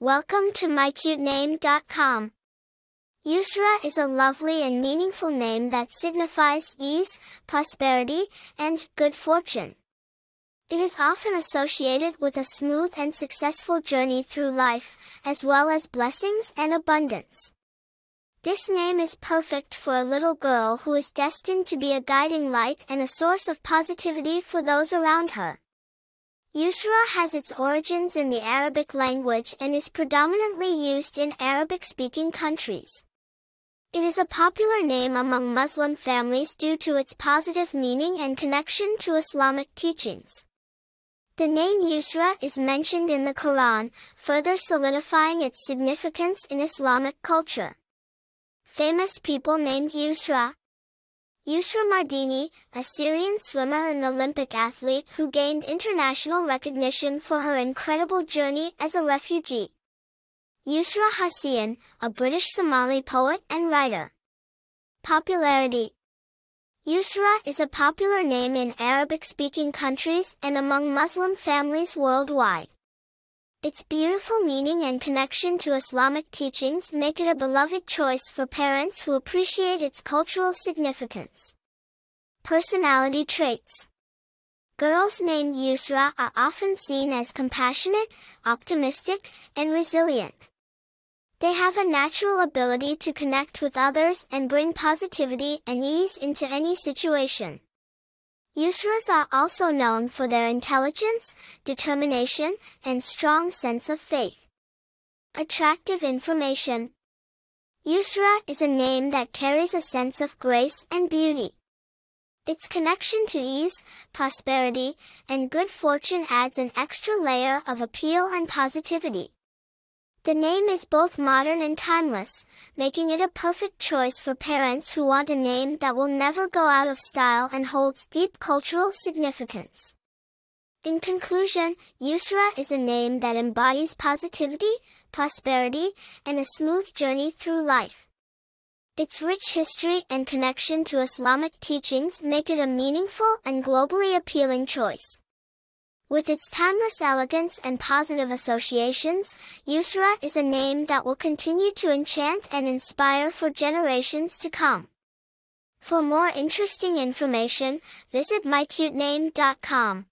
Welcome to mycutename.com. Yusra is a lovely and meaningful name that signifies ease, prosperity, and good fortune. It is often associated with a smooth and successful journey through life, as well as blessings and abundance. This name is perfect for a little girl who is destined to be a guiding light and a source of positivity for those around her. Yusra has its origins in the Arabic language and is predominantly used in Arabic-speaking countries. It is a popular name among Muslim families due to its positive meaning and connection to Islamic teachings. The name Yusra is mentioned in the Quran, further solidifying its significance in Islamic culture. Famous people named Yusra, Yusra Mardini, a Syrian swimmer and Olympic athlete who gained international recognition for her incredible journey as a refugee. Yusra Hussein, a British Somali poet and writer. Popularity Yusra is a popular name in Arabic-speaking countries and among Muslim families worldwide. Its beautiful meaning and connection to Islamic teachings make it a beloved choice for parents who appreciate its cultural significance. Personality traits Girls named Yusra are often seen as compassionate, optimistic, and resilient. They have a natural ability to connect with others and bring positivity and ease into any situation. Yusras are also known for their intelligence, determination, and strong sense of faith. Attractive information. Yusra is a name that carries a sense of grace and beauty. Its connection to ease, prosperity, and good fortune adds an extra layer of appeal and positivity. The name is both modern and timeless, making it a perfect choice for parents who want a name that will never go out of style and holds deep cultural significance. In conclusion, Yusra is a name that embodies positivity, prosperity, and a smooth journey through life. Its rich history and connection to Islamic teachings make it a meaningful and globally appealing choice. With its timeless elegance and positive associations, Yusra is a name that will continue to enchant and inspire for generations to come. For more interesting information, visit mycutename.com.